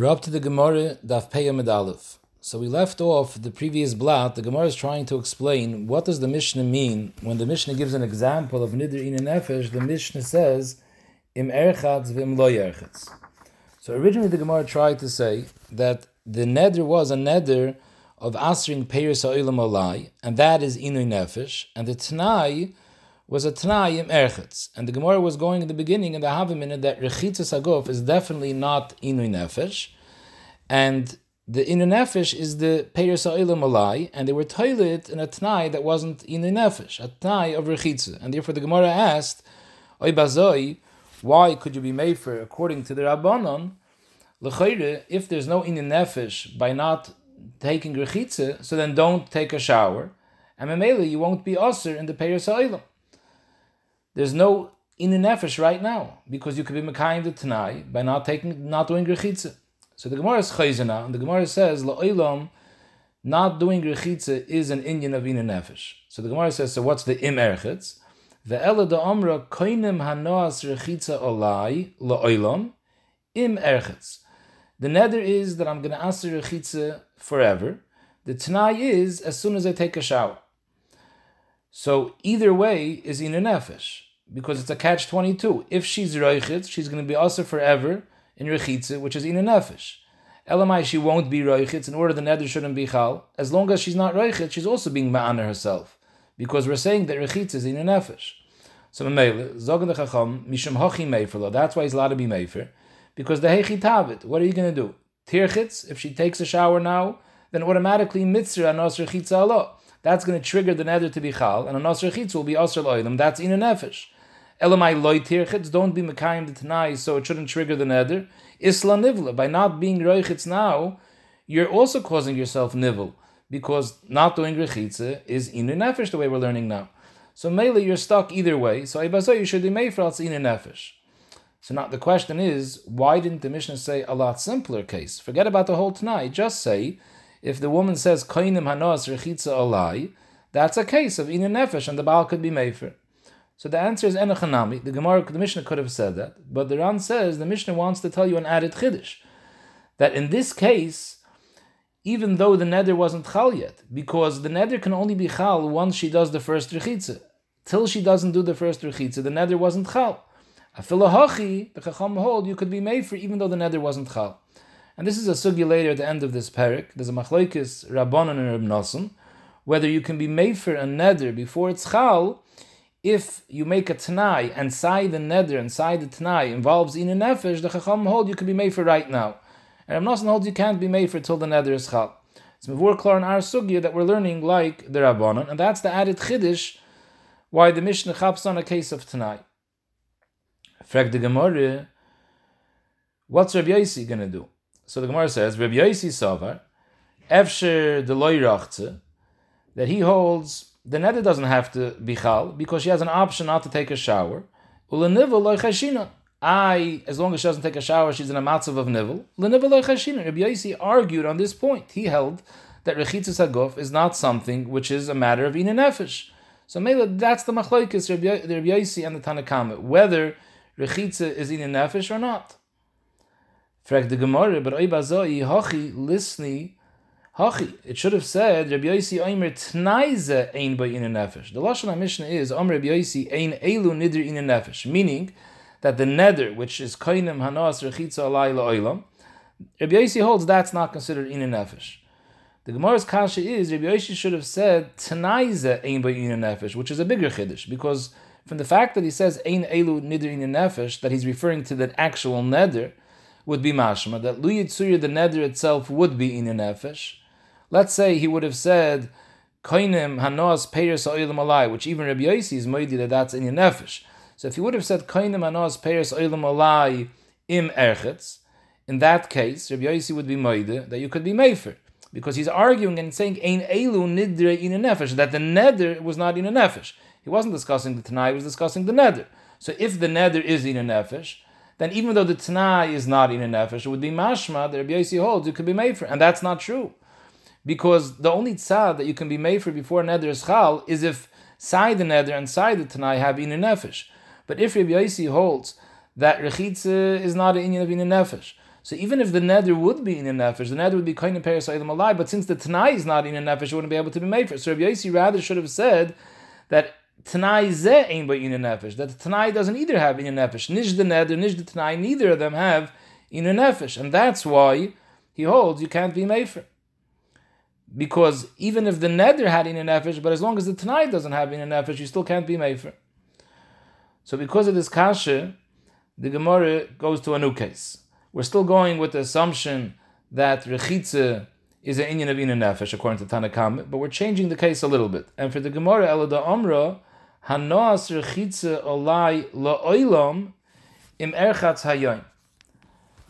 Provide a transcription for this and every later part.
We're up to the Gemara Daf Peya Medalef. So we left off the previous blot. The Gemara is trying to explain what does the Mishnah mean when the Mishnah gives an example of nidr in nefesh. The Mishnah says im erchatz v'im lo yerchatz. So originally the Gemara tried to say that the neder was a neder of asring peiris ha'olam olai, and that is inu nefesh, and the Tanai was a Tanai im erchatz. And the Gemara was going in the beginning in the Havamina that rechitzas aguf is definitely not inu nefesh, and the inu nefesh is the peiris ha'olam olai, and they were toilet in a Tanai that wasn't inu nefesh, a Tanai of rechitzah. And therefore the Gemara asked, Oy bazoi, why could you be made for according to the Rabbanon? L'chayre, if there's no inu nefesh by not taking rechitze, so then don't take a shower, and memela you won't be usher in the peiris ha'olam. There's no inu nefesh right now because you could be mekayim the tanai by not taking, not doing rechitze. So the Gemara is chayzena, and the Gemara says la'olam, not doing rechitze is an Indian of inu nefesh. So the Gemara says, so what's the im erchitz? The Ve'ela da omra koinem hanoas rechitze olai la'olam im erchetz. The nether is that I'm going to answer rechitze forever. The tanai is as soon as I take a shower. So either way is in a nefesh because it's a catch twenty two. If she's roichitz, she's going to be also forever in rechitze, which is in nefesh. Elamai, she won't be roichitz in order the nether shouldn't be chal. As long as she's not roichitz, she's also being ma'aner herself because we're saying that rechitze is in nefesh. So Mamele, Zogan the Chacham, Mishum Hochi Meferlo, that's why he's allowed to be Mefer, because the Hechi Tavit, what are you going to do? Tirchitz, if she takes a shower now, then automatically Mitzra Anos Rechitza Allah. That's going to trigger the nether to be Chal, and Anos Rechitza will be Osir Loidim, that's in Nefesh. Elamai Tirchitz, don't be Mekayim the Tanai, so it shouldn't trigger the nether. Isla Nivla, by not being Reichitz now, you're also causing yourself Nivl, because not doing Rechitza is in a Nefesh, the way we're learning now. So Mele, you're stuck either way. So Ibazo, you should be made for in a nefesh. So now the question is, why didn't the Mishnah say a lot simpler case? Forget about the whole tonight. Just say, if the woman says koinim hanos rechitza olai, that's a case of in a nefesh, and the Baal could be for. So the answer is enochanami. The Gemara, the Mishnah could have said that, but the Ran says the Mishnah wants to tell you an added chiddush that in this case even though the nether wasn't chal yet, because the nether can only be chal once she does the first rechitza. Till she doesn't do the first rechitza, the nether wasn't chal. Afilahachi, the chacham hold, you could be made for even though the nether wasn't chal. And this is a sugi later at the end of this parak. There's a machlokes rabbanon and Reb whether you can be made for a nether before it's chal, if you make a tanai and side the Neder and side the tanai involves in a nefesh, the chacham hold you can be made for right now. And Rav Nosson holds you can't be made for till the Neder is chal. It's mevur klar in our sugya that we're learning like the Rabbanon, and that's the added chiddush why the Mishnah chaps on a case of Tanai. Frag the Gemara, what's Rabbi Yosi going to do? So the Gemara says, Rabbi Yosi Savar, Efsher the Loirachze, that he holds the nether doesn't have to be chal because she has an option not to take a shower. I, as long as she doesn't take a shower, she's in a matzav of nivel. Rabbi Yosi argued on this point. He held that rechitzas haguf is not something which is a matter of ina nefesh. So Mela, that's the machlokes Rabbi Yosi and the Tanakama, whether rechitza is in a nefesh or not. Frag the Gemara, but oibazoi lisni hachi. It should have said Rabbi Yosi oimer tnaize ein by in a nefesh. The lashon Mishnah is Omer Rabbi Yosi ein elu nidr in a nefesh, meaning that the nether, which is koinem hanas rechitza alay la'olam, Rabbi Yosi holds that's not considered in a nefesh. The Gemara's kasha is Rabbi Yosi should have said Tanaiza ein in nefesh, which is a bigger chiddush because from the fact that he says ein elu nidr in nefesh, that he's referring to the actual neder, would be mashma that lu yitzurya the neder itself would be in nefesh. Let's say he would have said koinim hanos peiris oilam alai, which even Rabbi Yosi is moidi that that's in nefesh. So if he would have said koinim hanos peiris oilam alai im erchetz, in that case Rabbi Yosi would be moide that you could be mefer because he's arguing and saying ein elu nidre in a nefesh that the neder was not in a nefesh. He wasn't discussing the tanai; he was discussing the neder. So if the neder is in a nefesh, then even though the tanai is not in a nefesh, it would be mashma that Rabbi Yossi holds it could be made and that's not true, because the only tzad that you can be made for before neder is chal is if side the neder and side the tanai have in a nefesh. But if Rabbi Yossi holds that rechitza is not an inyan of in a nefesh, So even if the neder would be in a nefesh, the neder would be kind of paris alive. But since the tanai is not in a nefesh, it wouldn't be able to be made for. So Rabbi Yossi rather should have said that tanai ze ain't but in a nefesh. That the tanai doesn't either have in a nefesh. Nish the neder, nish the tanai, neither of them have in a nefesh, and that's why he holds you can't be made for. Because even if the nether had in a nefesh, but as long as the tanai doesn't have in a nefesh, you still can't be made for. So because of this kasha, the Gemara goes to a new case. We're still going with the assumption that rechitza is an Indian of Ina Nefesh, according to Tanakam, but we're changing the case a little bit. And for the Gemara, Elada Omra, Hanoas rechitza olai la'oilam im erchatz hayom.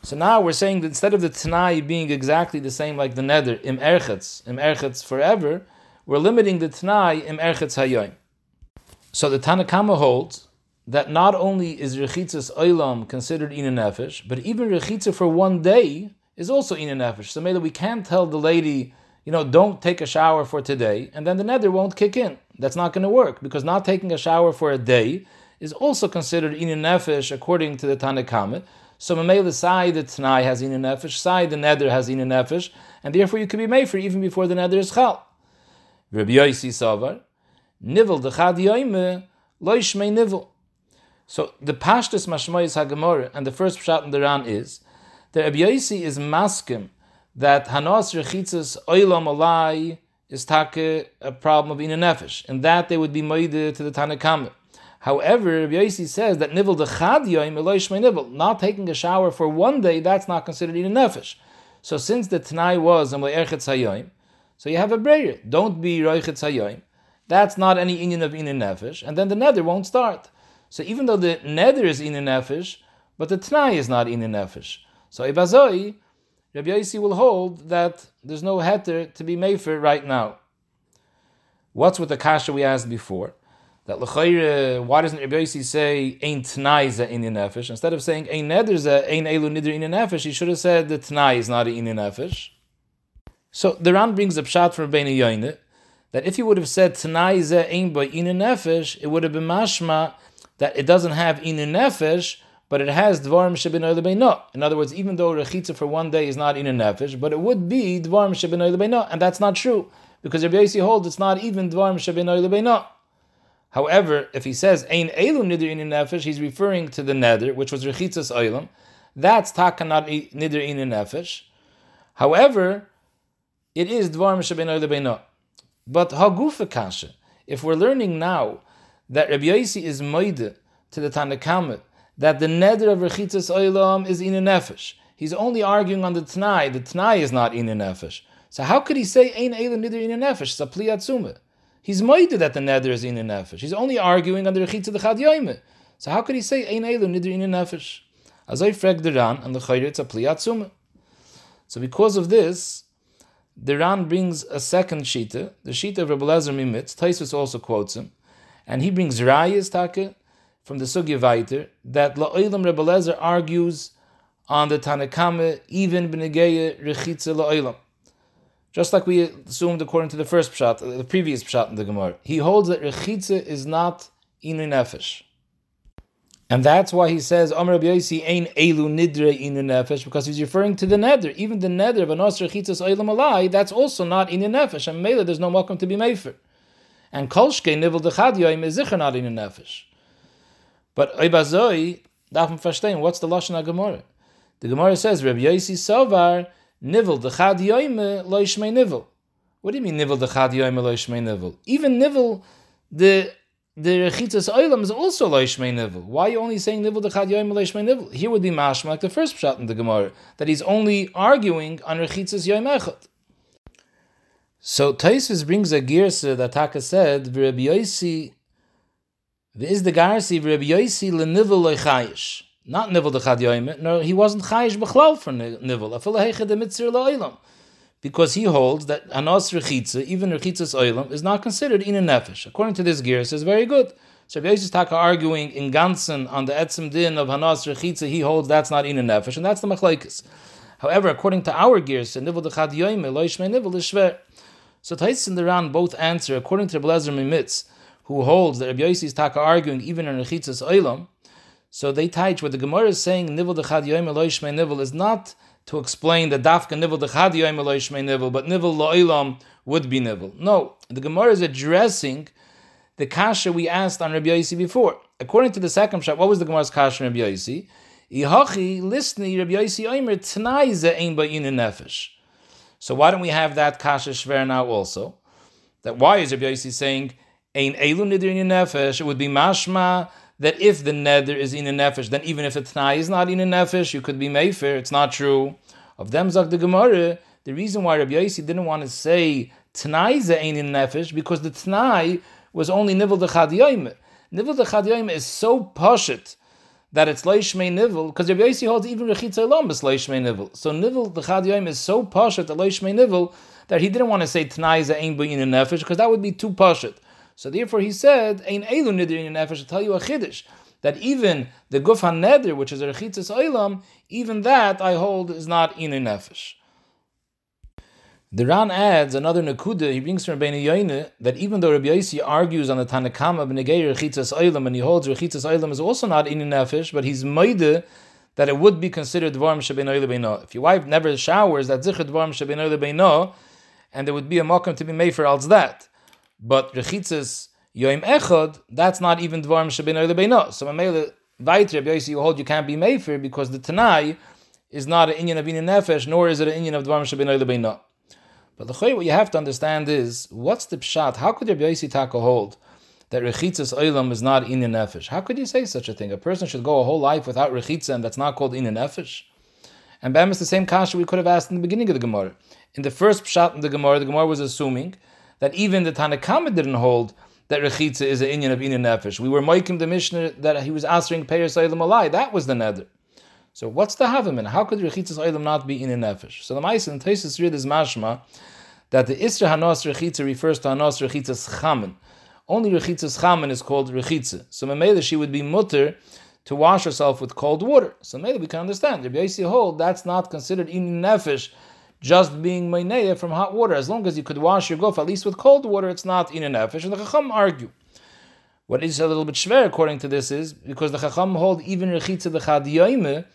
So now we're saying that instead of the Tanai being exactly the same like the Nether, im erchatz, im erchatz forever, we're limiting the Tanai im erchatz hayom. So the Tanakama holds that not only is rechitzas oilam considered ina nefesh, but even rechitza for one day is also ina nefesh. So maybe we can't tell the lady, you know, don't take a shower for today, and then the nether won't kick in. That's not going to work because not taking a shower for a day is also considered ina nefesh according to the Tanakhama. So Mamela Sai the Tanai has ina nefesh, Sai the nether has ina nefesh, and therefore you can be made for even before the nether is chal. Rabbi Yosi Savar, Nivel dechad yoime, loishmei nivel. So the Pashtus Mashmoyis HaGemorah and the first pshat in the Ran is that Rabbi Yossi is maskim that Hanos Rechitzas Oilam Alai is take a problem of Ina Nefesh, and that they would be moide to the Tanakam. However, Rabbi Yossi says that Nivel Eloishmei Nivel, not taking a shower for one day, that's not considered Ina Nefesh. So since the Tanai was Amle Erchetz Hayoim, so you have a brayer. Don't be Roichetz Hayoim. That's not any Indian of Ina Nefesh, and then the nether won't start. So even though the nether is in a nefesh, but the tnai is not in a nefesh. So ibazoi, Rabbi Yossi will hold that there's no heter to be made for right now. What's with the kasha we asked before? That l'chayre, why doesn't Rabbi Yossi say ein tnai is in nefesh instead of saying ein neder is ein elu nidr in nefesh? He should have said the tnai is not in nefesh. So the Ran brings a pshat from Rabbeinu Yoine that if he would have said tnai is ein by in nefesh, it would have been mashma that it doesn't have inu nefesh, but it has dvarim shebinoy. In other words, even though rechitza for one day is not inu nefesh, but it would be dvarim shebinoy lebeino, and that's not true because Rabbi Yossi holds it's not even dvarim shebinoy lebeino. However, if he says ein elu nidr inu nefesh, he's referring to the nether, which was rechitzas oilam. That's taka not nidr inu nefesh. However, it is dvarim shebinoy lebeino. But hagufa kasha. If we're learning now that Rabbi Yossi is moide to the Tanakhama that the neder of Rechitzas Oilam is in a nefesh. He's only arguing on the Tnai. The Tnai is not in a nefesh. So how could he say Ein Eila Nidr in a nefesh? Sapli Atzuma. He's moide that the neder is in a nefesh. He's only arguing on the Rechitzah the Chad. So how could he say Ein Eila Nidr in a nefesh? As I frag the Ran and the Chayr it's a Pli Atzuma. So because of this, the Ran brings a second shita, the shita of Rebbe Lezer Mimitz. Taisus also quotes him and he brings rayas take from the sugya Vaiter that La'olam Rebbe Lezer argues on the Tanakama even b'negeya rechitza La'olam. Just like we assumed according to the first pshat, uh, the previous pshat in the Gemara, he holds that rechitza is not inu nefesh. And that's why he says, Amr Rabbi Yossi ein elu nidre inu nefesh, because he's referring to the nether. Even the nether of anos rechitzas oilam alai, that's also not inu nefesh. And Mela, there's no welcome to be made for and kolshke nivel de chadyoim is sicher not in a nefesh. But oibazoi man verstehen, what's the lashon Gemara? The Gemara says, Rabbi Yosi Sovar nivel de chadyoim uh, lo yishmei nivel. What do you mean nivel de chadyoim lo yishmei nivel? Even nivel the the rechitzas oilam is also lo yishmei nivel. Why are you only saying nivel de chadyoim lo yishmei nivel? Here would be mashma like the first pshat in the Gemara that he's only arguing on rechitzas yoim echad. So Taisus brings a girsa that Taka said, "V'Rabbi Yosi, v'is the garsi v'Rabbi Yosi lenivel lechayish." Not nivel the chad No, he wasn't chayish b'chlal for nivel. Afil heicha de mitzir la'olam, because he holds that anos rechitza, even rechitzas oilam, is not considered in a nefesh. According to this girsa, is very good. So Rabbi Yosi Taka arguing in Gansen on the etzim din of hanos rechitza, he holds that's not in a nefesh, and that's the machlekes. However, according to our girsa, nivel the chad yoime, lo nivel is shver. So Tais and the Ran both answer according to Blazer Mimitz, who holds that Rabbi is taka arguing even in Rechitzas Oilam. So they teach what the Gemara is saying, Nivel dechad yoim eloishmei nivel, is not to explain that dafka nivel dechad yoim eloishmei nivel, but nivel lo'ilam would be nivel. No, the Gemara is addressing the kasha we asked on Rabbi Yossi before. According to the second shot, what was the Gemara's kasha on Rabbi Yossi? Ihachi listni Rabbi Yossi oimer tnai ze ein ba'in nefesh. So why don't we have that kasha shver now also? That why is Rabbi Yossi saying ein elu nidr in nefesh? It would be mashma that if the neder is in a nefesh, then even if the tnai is not in a nefesh, you could be mefer. It's not true. Of them zak the Gemara, the reason why Rabbi Yossi didn't want to say tnai ein in nefesh because the tnai was only nivel de chad Nivel de chad is so poshut that it's leishmei nivel because Rabbi Yossi holds even rechitza elam is leishmei nivel. So nivel the chad is so poshut the leishmei nivel that he didn't want to say tnai ein in nefesh because that would be too poshut. So therefore he said, Ein elu nidr in nefesh, tell you a chiddush, that even the guf neder, which is a rechitzas oilam, even that I hold is not in nefesh. The Ran adds another nakuda. He brings from Rabbeinu Yoine that even though Rabbi Yossi argues on the Tanakama b'negei rechitzas oilam, and he holds rechitzas oilam is also not in nefesh, but he's moide that it would be considered dvarim shebein beino. If your wife never showers, that's zichr dvarim shebein beino, and there would be a mokum to be made for else that. But rechitzas yoim echad, that's not even dvarim shabin beino. So mamele vayter Rabbi you hold you can't be mefer because the tanai is not an inyan of inyan nefesh, nor is it an inyan of dvarim shabin beino. But the what you have to understand is what's the pshat? How could Rabbi Yossi take a hold that rechitzas oilam is not inyan nefesh? How could you say such a thing? A person should go a whole life without rechitza, and that's not called inyan nefesh. And Bam is the same kasha we could have asked in the beginning of the Gemara. In the first pshat in the Gemara, the Gemara was assuming that even the Tanakhama didn't hold that Rechitza is an Inyan of Inyan Nefesh. We were making the Mishnah that he was answering Peir Sa'ilim Alai. That was the Neder. So what's the Havamin? How could Rechitza Sa'ilim not be Inyan Nefesh? So the Maisa in Tesis Rid is Mashma that the Isra Hanos Rechitza refers to Hanos Rechitza Chamen. Only Rechitza Chamen is called Rechitza. So Mamela she would be mutter to wash herself with cold water. So maybe we can understand. Rabbi Yossi hold that's not considered Inyan Nefesh just being meineya from hot water. As long as you could wash your guf at least with cold water, it's not in an nefesh. And the chacham argue. What is a little bit schwer according to this is because the chacham hold even rechitza the chadiyoime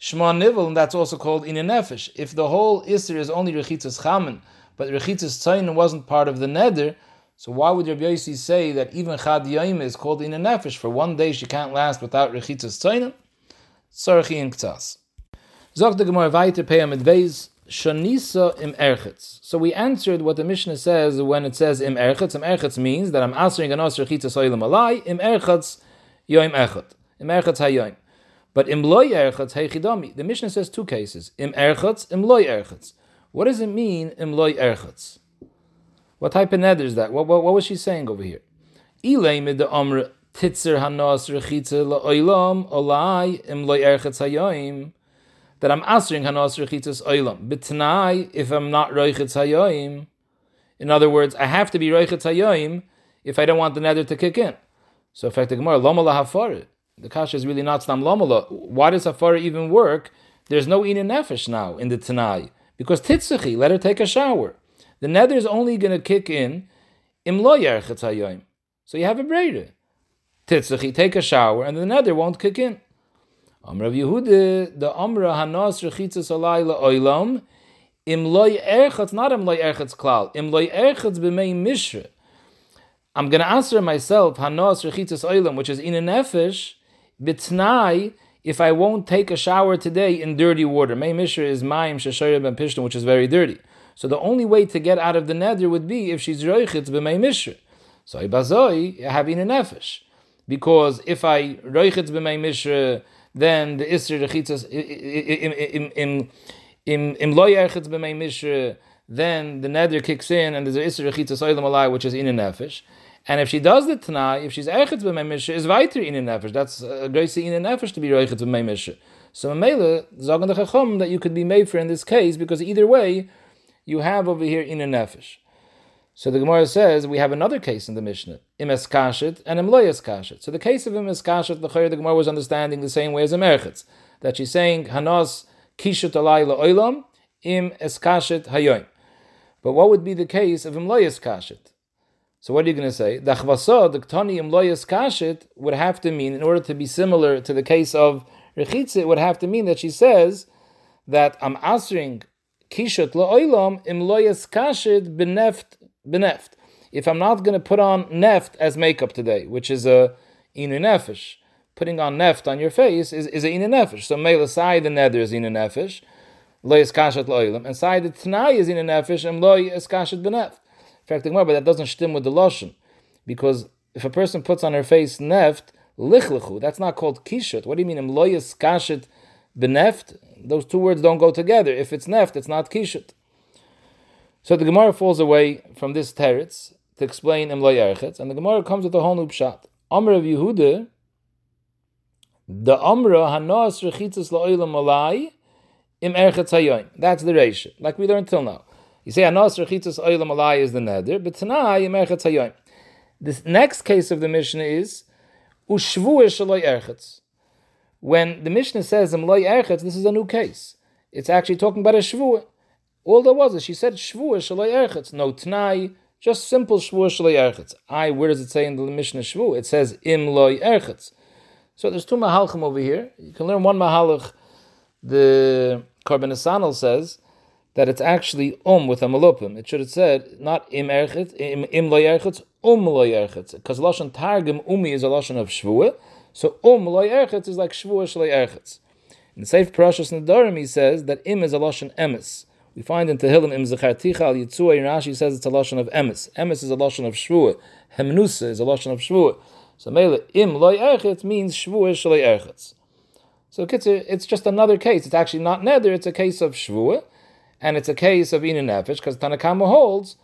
shma nivel, and that's also called in a nefesh. If the whole iser is only rechitzas chamen, but rechitzas tzayin wasn't part of the neder, so why would Rabbi Yossi say that even chad is called in a nefesh? For one day she can't last without rechitzas tzayin? Sarchi and ktas. Zog the Gemara weiter peyam mit Shanisa im erchetz. So we answered what the Mishnah says when it says im erchetz. Im erchetz means that I'm answering an osir chitza soilim alai. Im erchetz yoim echet. Im erchetz hayoim. But im loy erchetz heichidami. The Mishnah says two cases. Im erchetz, im loy erchetz. What does it mean im loy erchetz? What type of nether is that? What, what, what was she saying over here? Ilay mid the amr titzer hanos rechitza la'olam olai im loy erchetz hayoim that I'm answering hanos rechitzas oilam. B'tnai, if I'm not roichetz hayoim, in other words, I have to be roichetz hayoim if I don't want the nether to kick in. So, in fact, the Gemara, lomala hafara. The kasha is really not stam lomala. Why does hafara even work? There's no ina nefesh now in the Tanai. Because titzachi, let her take a shower. The nether is only going to kick in im lo. So you have a breder. Titzachi, take a shower, and the nether won't kick in. Amr Rav Yehuda, the Amra Hanas Rechitzas Alai Oilam, Im loy erchatz, not im loy erchatz klal, im loy erchatz b'mei mishra. I'm going to answer myself, Hanas Rechitzas Oilam, which is in a nefesh, b'tnai, if I won't take a shower today in dirty water. Mei mishra is mayim shashayim ben pishtim, which is very dirty. So the only way to get out of the nether would be if she's roichitz b'mei mishra. So ibazoi, having a nefesh. Because if I roichitz b'mei mishra, then the Isra Rechitzas im im im lo yerchitz b'mei mishra, then the nether kicks in and there's an Isra Rechitzas oilam alai which is in a nefesh. And if she does the Tanai, if she's erchitz b'mei mishra, is weiter in a nefesh. That's a great in a nefesh to be erchitz b'mei mishra. So Mele, Zagan the Chacham, that you could be made for in this case, because either way, you have over here in a nefesh. So the Gemara says we have another case in the Mishnah, imes kashit and imloyas kashit. So the case of imes kashit, the the Gemara was understanding the same way as emerchitz, that she's saying hanos kishut alay la'olam im eskashit hayoim. But what would be the case of imloyas kashit? So what are you going to say? The chvasa, the ktani imloyas kashit, would have to mean, in order to be similar to the case of rechitza, it would have to mean that she says that I'm answering kishat la'olam imloyas kashit beneft beneft. If I'm not going to put on neft as makeup today, which is a inu nefesh, putting on neft on your face is, is a inu nefesh. So mele side the nether is inu nefesh, loyas kashat la'olam, and side the tanai is inu nefesh, and loyas kashat beneft. In fact, but that doesn't stem with the lashon, because if a person puts on her face neft lichlechu, that's not called kishut. What do you mean? Loyas kashat beneft. Those two words don't go together. If it's neft, it's not kishut. So the Gemara falls away from this teretz to explain Imloy Erchetz, and the Gemara comes with a whole new pshat. Amr Rav Yehuda, the Amra Hanos Rechitzas La'olam Alai Im Erchetz Hayoim. That's the ratio, like we learned till now. You say Hanos Rechitzas Oilam Alai is the neder, but Tanai Im Erchetz Hayoim. This next case of the Mishnah is Ushvu Shaloi Erchetz. When the Mishnah says Imloy Erchetz, this is a new case. It's actually talking about a Shvuah. All there was is she said shvua shalay erchetz, no tnai, just simple shvua shalay erchetz. I, where does it say in the Mishnah shvu? It says im loy erchetz. So there's two mahalchim over here. You can learn one mahalach. The Korban Nesanel says that it's actually um with a malupim. It should have said not im erchetz, im, im loy erchetz, um loy erchetz. Because lashon targum umi is a lashon of shvua. So um loy erchetz is like shvua shalay erchetz. In the Seif Parashas Nedarim, he says that im is a lashon emes. We find in Tehillim im Zacharticha al Yitzua, Rashi says it's a lashon of emes. Emes is a lashon of shvua. Hemnusa is a lashon of shvua. So mele im loy erchetz means shvua shalay erchetz. So it's just another case. It's actually not neder. It's a case of shvua, and it's a case of inu nefesh because Tanakama holds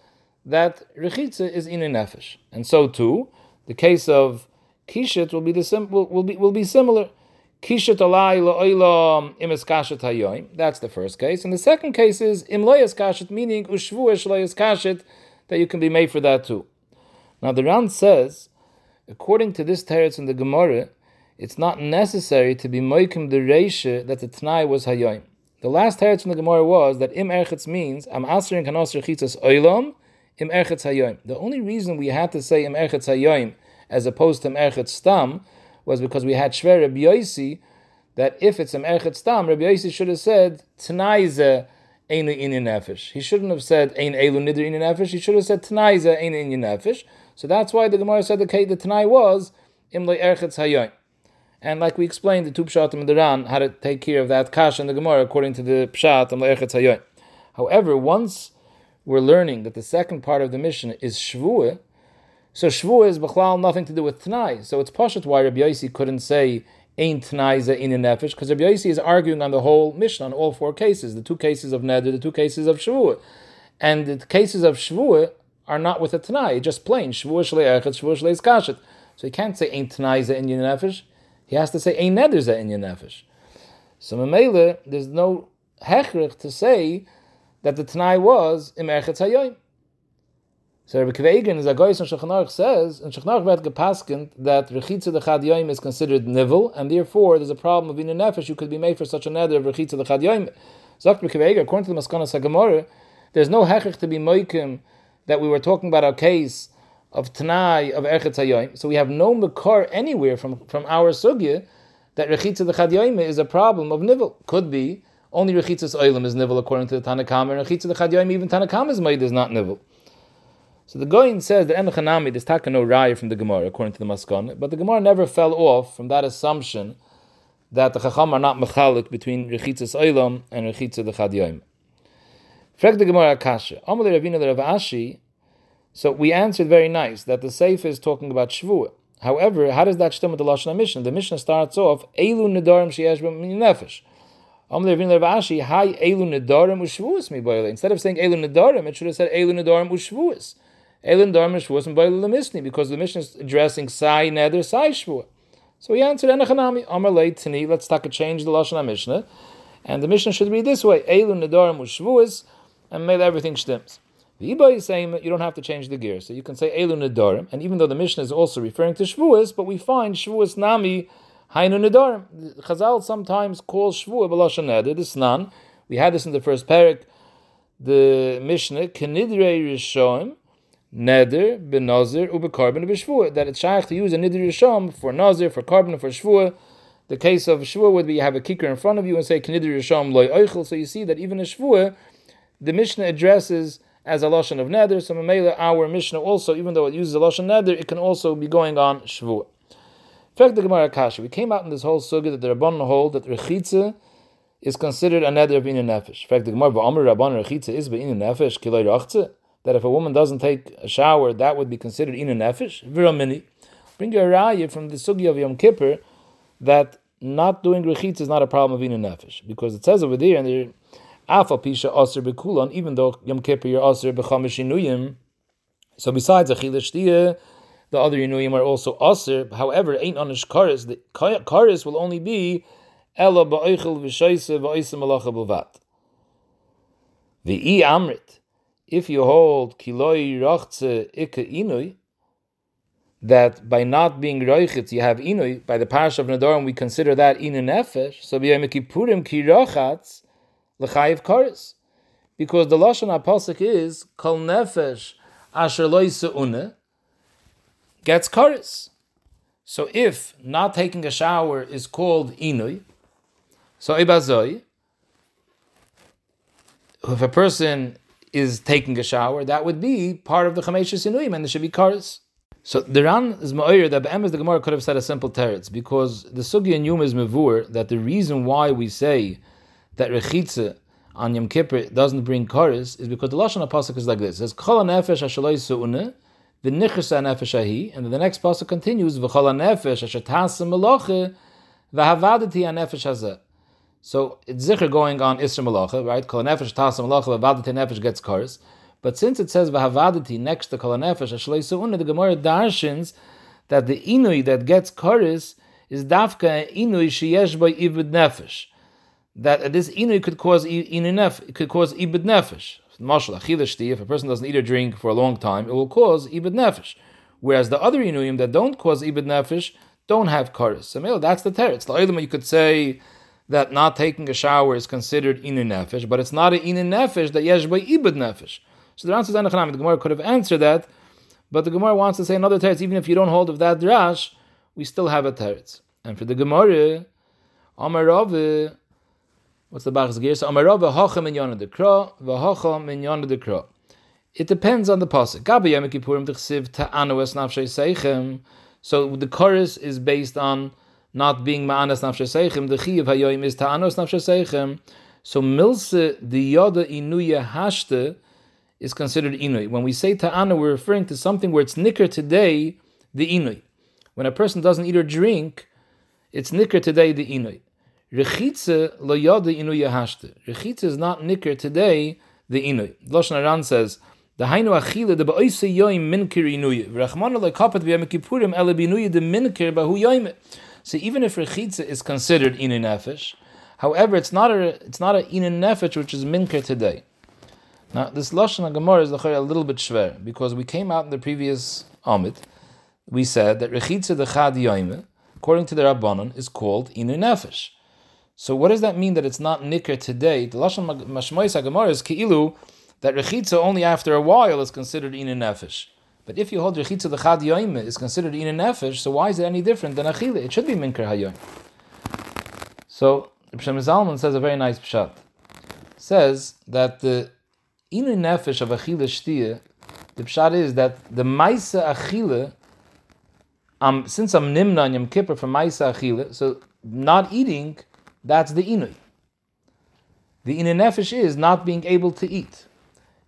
that rechitza is inu nefesh, and so too the case of kishit will be the will be will be similar. Kishat. That's the first case. And the second case is im loyas meaning ushvu esh loyas that you can be made for that too. Now the Ran says, according to this teretz in the Gemara, it's not necessary to be moikim the reisha that the Tanai was hayoim. The last teretz in the Gemara was that im erchetz means am asrin kanos rechitzas oilam im erchetz hayoim. The only reason we had to say im erchetz hayoim as opposed to im erchetz stam was because we had Shver Rabbi Yosi, that if it's a Merchet Stam, Rabbi Yosi should have said, Tanaiza Einu Inin Nefesh. He shouldn't have said Ein Elu Nidr Inin Nefesh, he should have said Tanaiza Ein Inin Nefesh. So that's why the Gemara said the, the Tanai was Imlay Erchetz Hayoin. And like we explained, the two Pshatim and the Ran, how to take care of that Kash in the Gemara according to the Pshat Imlay Erchetz. However, once we're learning that the second part of the mission is Shvuah, so Shvu is Bechlal nothing to do with Tanai. So it's Pashat why Rabbi Yossi couldn't say Ein Tanai Ze in Nefesh, because Rabbi Yossi is arguing on the whole mission, on all four cases, the two cases of Neder, the two cases of Shvu. And the cases of Shvu are not with a Tanai, just plain Shvu Shlei Echet, Shvu Shlei Skashet. So he can't say Ein Tanai Ze in Nefesh, he has to say Ein Neder Ze in Nefesh. So Mamela, there's no hechrich to say that the Tanai was Im Echet Hayoim. So Rabbi Kveigen is a guy in Shulchan says, and Shulchan Aruch gepaskent that Rechitza the Chad Yoim is considered nivel, and therefore there's a problem of in nefesh you could be made for such a neder of Rechitza the Chad Yoim. Zok Rabbi according to the Maskana Sagamora, there's no hechich to be moikim that we were talking about our case of Tanai of Erchet Hayoim. So we have no makar anywhere from, from our sugya that Rechitza the Chad Yoim is a problem of nivel. Could be only Rechitzas Oilam is nivel according to the Tanakama, and Rechitza the Chad Yoim even Tanakama's made is not nivel. So the Goyin says that Enochanami, there's taka no raya from the Gemara, according to the Maskon, but the Gemara never fell off from that assumption that the Chacham are not mechalik between Rechitzas Oilam and Rechitzah the Chad Frek the Gemara Akasha. Amalei Ravina Rav Ashi. So we answered very nice that the Seif is talking about Shavuot. However, how does that stem with the Lashon Mishnah? The Mishnah starts off Elu Nedarim Sheyesh Nefesh. Rav Ashi, Hi Elu Nedarim Instead of saying Elu Nedarim, it should have said Elu Nedarim Ushvuas. Elin Darmish wasn't by the Misni because the mission is addressing Sai Neder Sai Shvua. So he answered Enachanami, Amar Leit Tani, let's take a change the Lashon Mishnah. And the Mishnah should read this way Elin Nedarim Shvuas, and made everything stems. The Iba is saying you don't have to change the gear. So you can say Elun Nedarim, and even though the Mishnah is also referring to Shvuas, but we find Shvuas Nami Hainu Nedarim. Chazal sometimes calls Shvua B'Lashon Neder, this Nan. We had this in the first parak, the Mishnah, Kenidrei Rishoim, neder, benazir, ubekarbon, b'shvua, that it's shaykh to use a nidr yisham for nazir, for carbon, for shvua. The case of shvua would be you have a kicker in front of you and say, knidr yisham loy oichel, so you see that even a shvua, the Mishnah addresses as a lashon of neder. So Mamela, our Mishnah also, even though it uses a lashon neder, it can also be going on shvua. Fact, the Gemara Kasha, we came out in this whole suga that the Rabban hold that rechitza is considered a neder of inu nefesh. In fact, the Gemara V'amr Rabban rechitza is be'inu nefesh kilei rachtzeh. That if a woman doesn't take a shower, that would be considered inu nefesh. Viramini. Bring you a raya from the sugi of Yom Kippur that not doing rechitza is not a problem of inu nefesh because it says over there and there Afa pisha aser bekulan, even though Yom Kippur you're aser bechamish inuyim. So besides achila shtia, the other inuyim are also aser. However, ain't onish karis. The karis will only be ela ba'oichel v'shaise v'oisem malacha b'vat. V'i amrit. If you hold kiloi rachze ika inui, that by not being roichet you have inui, by the parish of Nadorim we consider that inu nefesh, so b'yom kippurim ki rachatz, l'chayiv karis. Because the Lashon HaPasuk is, kol nefesh asher loise une, gets karis. So if not taking a shower is called inui, so ibazoi, if a person is taking a shower, that would be part of the chameshes inuyim, and there should be. So the Ran is ma'ir that Be'emes the Gemara could have said a simple teretz because the sugi and yum is mevur that the reason why we say that rechitza on Yom Kippur doesn't bring chorus is because the lashon pasuk is like this: it says kol nefesh suune v'nichasa nefesh and then the next pasuk continues v'chol nefesh ashatasa meloche v'havadati nefesh hazeh. So it's zikr going on isra meloche, right? Kol nefesh tasa meloche v'havadati nefesh gets chorus. But since it says v'havadati next to kol nefesh ashaloi suune, the Gemara darshins that the inui that gets chorus is dafka inui sheyesh by ibid nefesh that this inu could cause inu could cause ibid nefesh. If a person doesn't eat or drink for a long time, it will cause ibid nefesh. Whereas the other inuyim that don't cause ibid nefesh don't have karis. So that's the teretz. The you could say that not taking a shower is considered inu nefesh, but it's not an inu nefesh that yesh by ibid nefesh. So the answer is the Gemara could have answered that, but the Gemara wants to say another teretz. Even if you don't hold of that drash, we still have a teretz. And for the Gemara, Amar Rav, What's the Bach's gear? So Amarav v'hocha minyan dekra v'hocha minyan dekra. It depends on the pasuk. Gabi Yom Kippurim ta'anu es nafshay seichem. So the chorus is based on not being ma'anas nafshay seichem. The chiyuv hayoyim is ta'anu es nafshay seichem. So milse the yoda inuya hashte is considered inui. When we say ta'ana, we're referring to something where it's nicker today, the inui. When a person doesn't eat or drink, it's nicker today, the inui. Rechitze lo yada inu yahashte. Rechitze is not nicker today, the inu. Lashon Aran says, the hainu achile de ba'oise yoim minkir inuye. V'rachmana le kapet v'yam kippurim ele binuye de minkir bahu yoime. So even if rechitze is considered inu nefesh, however, it's not a it's not a inu nefesh which is minker today. Now this lashon Gemara is a little bit shver because we came out in the previous amit. We said that rechitze de chad yoime, according to the Rabbanon, is called inu nefesh. So what does that mean that it's not nicker today? The lashon mashmois hagemara is keilu that rechitza only after a while is considered ina nefesh. But if you hold rechitza the chad yoime is considered ina nefesh, so why is it any different than achila? It should be minker hayoim. So Shem Zalman says a very nice pshat. Says that the ina nefesh of achila shtia, the pshat is that the maisa achila, um, since I'm nimna and Yom Kippur for maisa achila, so not eating that's the inu. The inu nefesh is not being able to eat.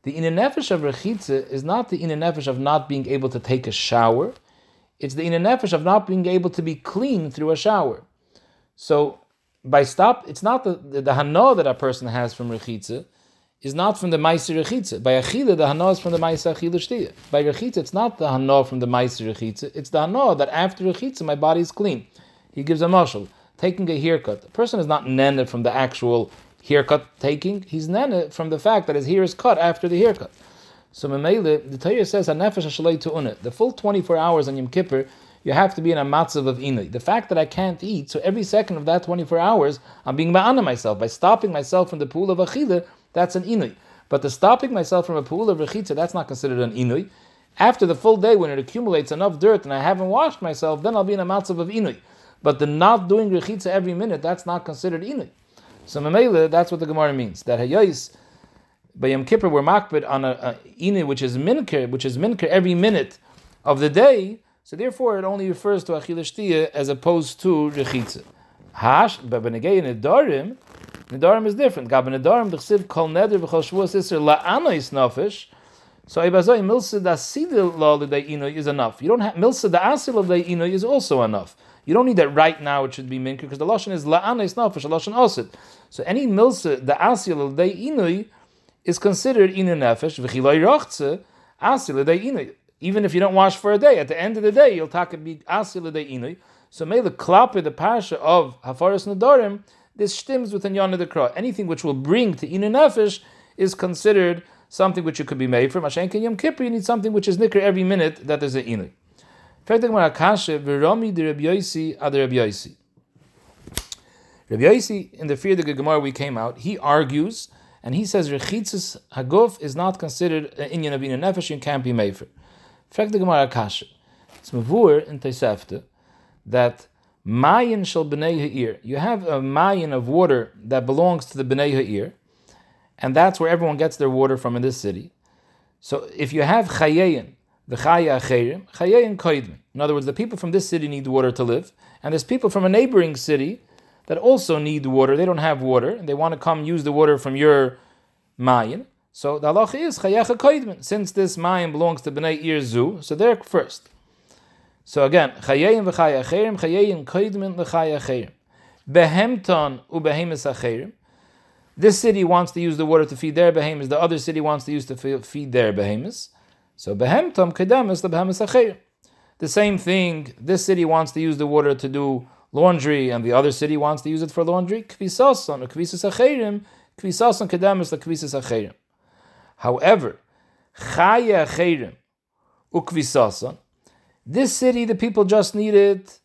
The inu nefesh of rechitze is not the inu nefesh of not being able to take a shower. It's the inu nefesh of not being able to be clean through a shower. So by stop, it's not the the, the that a person has from rechitze is not from the meiser rechitze. By achila, the hana is from the meiser achila shtia. By rechitze, it's not the hana from the meiser rechitze. It's the hana that after rechitze, my body is clean. He gives a mashal taking a haircut. The person is not nene from the actual haircut taking. He's nene from the fact that his hair is cut after the haircut. So Memele, the Torah says, Hanafashlay to unit. The full 24 hours on Yom Kippur, you have to be in a matzav of inui. The fact that I can't eat, so every second of that 24 hours, I'm being ma'ana myself. By stopping myself from the pool of achila, that's an inui. But the stopping myself from a pool of rechitza, that's not considered an inui. After the full day, when it accumulates enough dirt and I haven't washed myself, then I'll be in a matzav of inui. But the not doing rechitza every minute, that's not considered inui. So memela, that's what the Gemara means. That hayais by Yom Kippur we're makbid on a, a inui which is minker, which is minker every minute of the day. So therefore, it only refers to achilashtia as opposed to rechitza. Hash, but benegay nedarim, is different. Gab nedarim b'chsiv kol neder v'chol shvuas iser la'anois nafish. So ibazoi milsa da sidil la ino is enough. You don't have milsa da asil ino is also enough. You don't need that right now. It should be minker because the lashon is la'anois nafish, the lashon osid. So any milsa the asil of inui is considered inu nefesh v'chiloi rochze asil ino. Even if you don't wash for a day, at the end of the day you'll talk about asil inui So may the klappe, the pasha of Hafaras Nadarim, this stims within Yana the Kra. Anything which will bring to Inu Nefesh is considered something which you could be made from. And Yom Kippur, you need something which is nicker every minute that there's an Inu. Rabbi Yosi, Rabbi Yosi. Rabbi Yosi, in the fear of the Gemara we came out, he argues and he says Rechitzis Haguf is not considered an Inyan of Inu Nefesh and can't be made for. Fact the Gemara Kasha. It's Mavur in Tesefta that Mayin shall b'nei ha'ir. You have a mayin of water that belongs to the b'nei ha'ir, and that's where everyone gets their water from in this city. So if you have chayein, the chaya acherim, chayein koidmi. In other words, the people from this city need water to live, and there's people from a neighboring city that also need water. They don't have water, and they want to come use the water from your mayin. So the halacha is chayecha koidmin. Since this mayin belongs to b'nei ir zu, so they're first. So again, chayayim v'chaya acherim, chayayim koidmin l'chaya acherim. Behemton ubehemis acherim. This city wants to use the water to feed their behemoths. The other city wants to use to feed their behemoths. So behemton kedamis lebehemis acherim. The same thing. This city wants to use the water to do laundry, and the other city wants to use it for laundry. Kvisason or kvisas acherim. Kvisason kedamis lekvisas acherim. However, chaya acherim ukvisason this city, the people just need it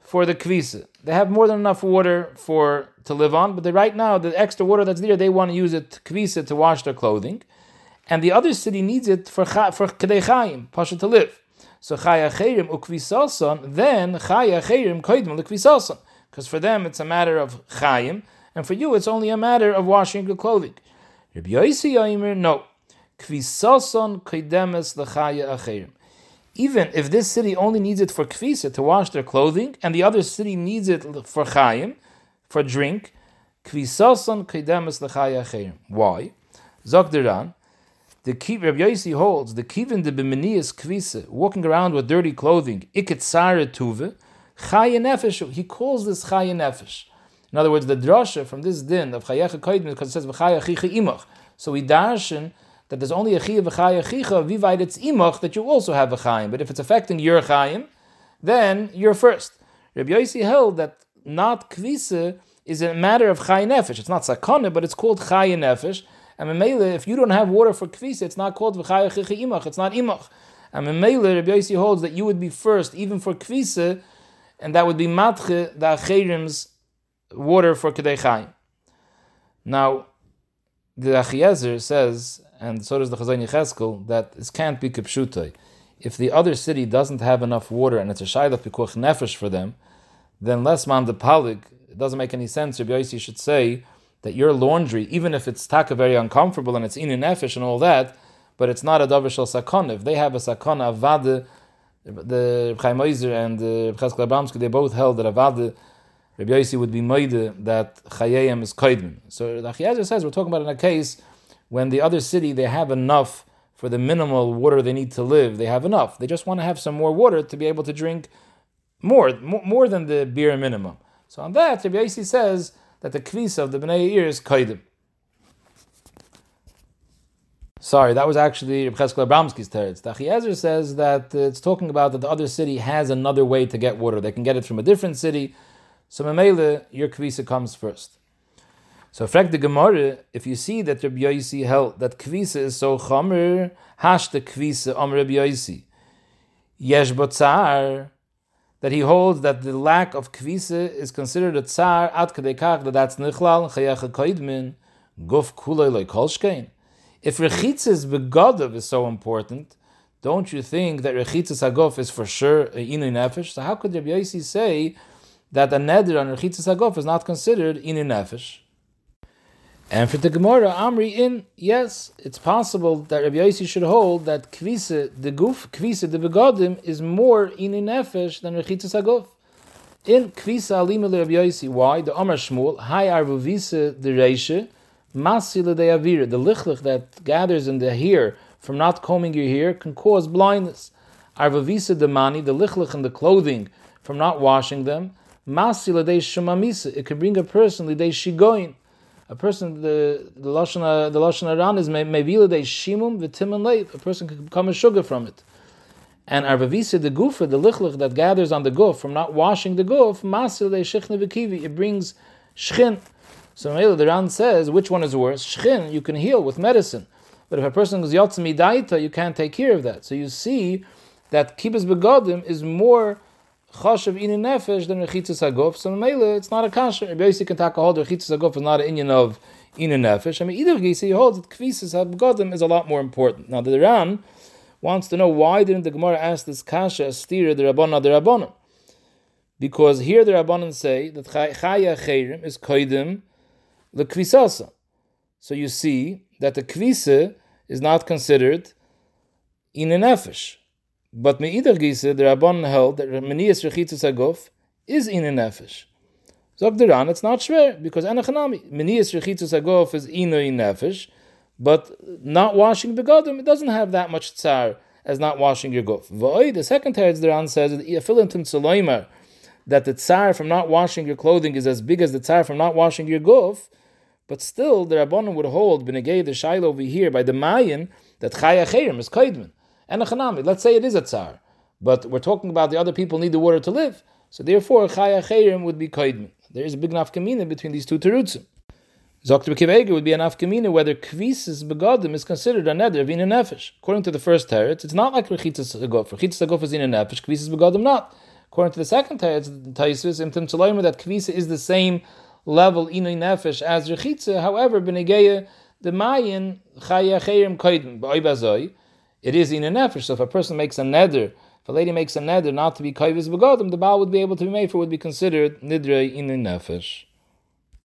for the kvisa. They have more than enough water for to live on, but they, right now the extra water that's there, they want to use it kvisa to wash their clothing, and the other city needs it for for kedei chayim, pasha to live. So chaya chayim ukvisason, then chaya chayim koidim lekvisason, because for them it's a matter of chayim, and for you it's only a matter of washing your clothing. Rabbi Yosi Yoimer, no, kvisason koidemes lechaya achayim even if this city only needs it for kvisa to wash their clothing, and the other city needs it for chayim, for drink, kvisason kedemes lechaya Why? Zok Zogderan, the Rabbi Yossi holds the kivin de b'menias kvisa, walking around with dirty clothing, iket sare tuve, nefesh. He calls this chaya nefesh. In other words, the drasha from this din of chayecha koidim because it says v'chaya imach. So we darshan that there's only a chiyah v'chaya chicha vivayit it's imach that you also have a chayim. But if it's affecting your chayim, then you're first. Rabbi Yossi held that not kvisa is a matter of chay nefesh. It's not sakana, but it's called chay nefesh. And Memele, if you don't have water for kvisa, it's not called v'chaya imach. It's not imach. And Memele, Rabbi Yossi holds that you would be first even for kvisa, and that would be matche the acherim's water for kedei chayim. Now, the Achiezer says and so does the Chazon Yecheskel, that this can't be kipshutai. If the other city doesn't have enough water and it's a shayla pikuach nefesh for them, then less man de palik, it doesn't make any sense. Rabbi Yossi should say that your laundry, even if it's taka very uncomfortable and it's in nefesh and all that, but it's not a davar shel sakon. If they have a sakon avade, the Chaim Oizer and the Cheskel Abramsky, they both held that avade, Rabbi Yossi would be moide that chayayim is koidmin. So the Achiezer says we're talking about in a case when the other city they have enough for the minimal water they need to live, they have enough. They just want to have some more water to be able to drink more, more, than the beer minimum. So on that, Rabbi Yossi says that the kvis of the Bnei ear is kaidim. Sorry, that was actually Reb Cheskel Abramsky's teretz. Tachiezer says that it's talking about that the other city has another way to get water. They can get it from a different city. So Memele, your kvisa comes first. So, frag the Gemara, if you see that Rabbi Yossi held that kvisa is so chomer, hash the kvisa om Rabbi Yossi. Yesh botzar, that he holds that the lack of kvisa is considered a tsar, at kadekach, that that's nichlal, chayacha koidmin, guf kulay like kolshkein. If rechitza's begodav is so important, don't you think that Rechitzas Hagof is for sure a Inu Nefesh? So how could Rabbi Yossi say that a Neder on Rechitzas Hagof is not considered Inu Nefesh? And for the Gemara, Amri in, yes, it's possible that Rabbi Yossi should hold that kvisa, the Guf, kvisa, the Begodim, is more Inu Nefesh than Rechitzas Hagof. In Kvisa Alima Rabbi Yossi, why? The Amar Shmuel, Hai Arvuvisa the Reishe, Masila de Avira, the lichlich that gathers in the hair from not combing your hair can cause blindness. Arvavisa the Mani, the lichlich in the clothing from not washing them, Masila de Shumamisa, it can bring a person, Lidei Shigoin. A person, the the lashon the lashon aran is mevila de shimum v'timin leif. A person can become a sugar from it. And arvavisa the gufa, the lichlich that gathers on the guf from not washing the guf, masil de v'kivi. It brings shchin. So the Ran says, which one is worse? Shchin, you can heal with medicine. But if a person goes yotzmi daita, you can't take care of that. So you see that kibbutz begodim is more chashav in nefesh than rechitzas hagof. So mele, it's not a kasher. Rabbi Yosi can take a hold. Rechitzas hagof is not an inyan of in nefesh. I mean, either case, he holds that kvisas begodim is a lot more important. Now the Ran wants to know why didn't the Gemara ask this kasha steer the rabbana the rabbanon? Because here the rabbanon say that chaya chayrim is koidim the kvisasa. So you see that the kvisa is not considered in nefesh. But me'ider gise, the Rabban held that Menias Rechitzus Aguf is in a nefesh. Zog the Ran, it's not shver, because Anachanami, Menias Rechitzus Aguf is ino in nefesh, but not washing begodim, it doesn't have that much tsar as not washing your guf. V'oi, the second teretz the Ran says that the tsar from not washing your clothing is as big as the tsar from not washing your guf, but still the Rabbanon would hold Benegay the Shaila over here by the Mayan that Chaya is Kaidman. And a Chanami, let's say it is a Tsar, but we're talking about the other people need the water to live. So therefore Chaya Chayim would be Kaidman. There is a big nafkamina between these two terutzim. Zokter Kivega would be an afkamina whether kvisis begodim is considered a neder of in a nefesh. According to the first teretz, it's not like rechitzas agof. Rechitzas agof is in a nefesh, kvisis begodim not. According to the second teretz, Taisus imtim tzaloimer that kvisa is the same level inay nefesh as rechitza. However, b'negeya the mayin chaya chayim ba'oibazoi. It is in a nefesh. So if a person makes a neder, if a lady makes a neder not to be koyvis begodim, the baal would be able to be made for would be considered nidre in a nefesh.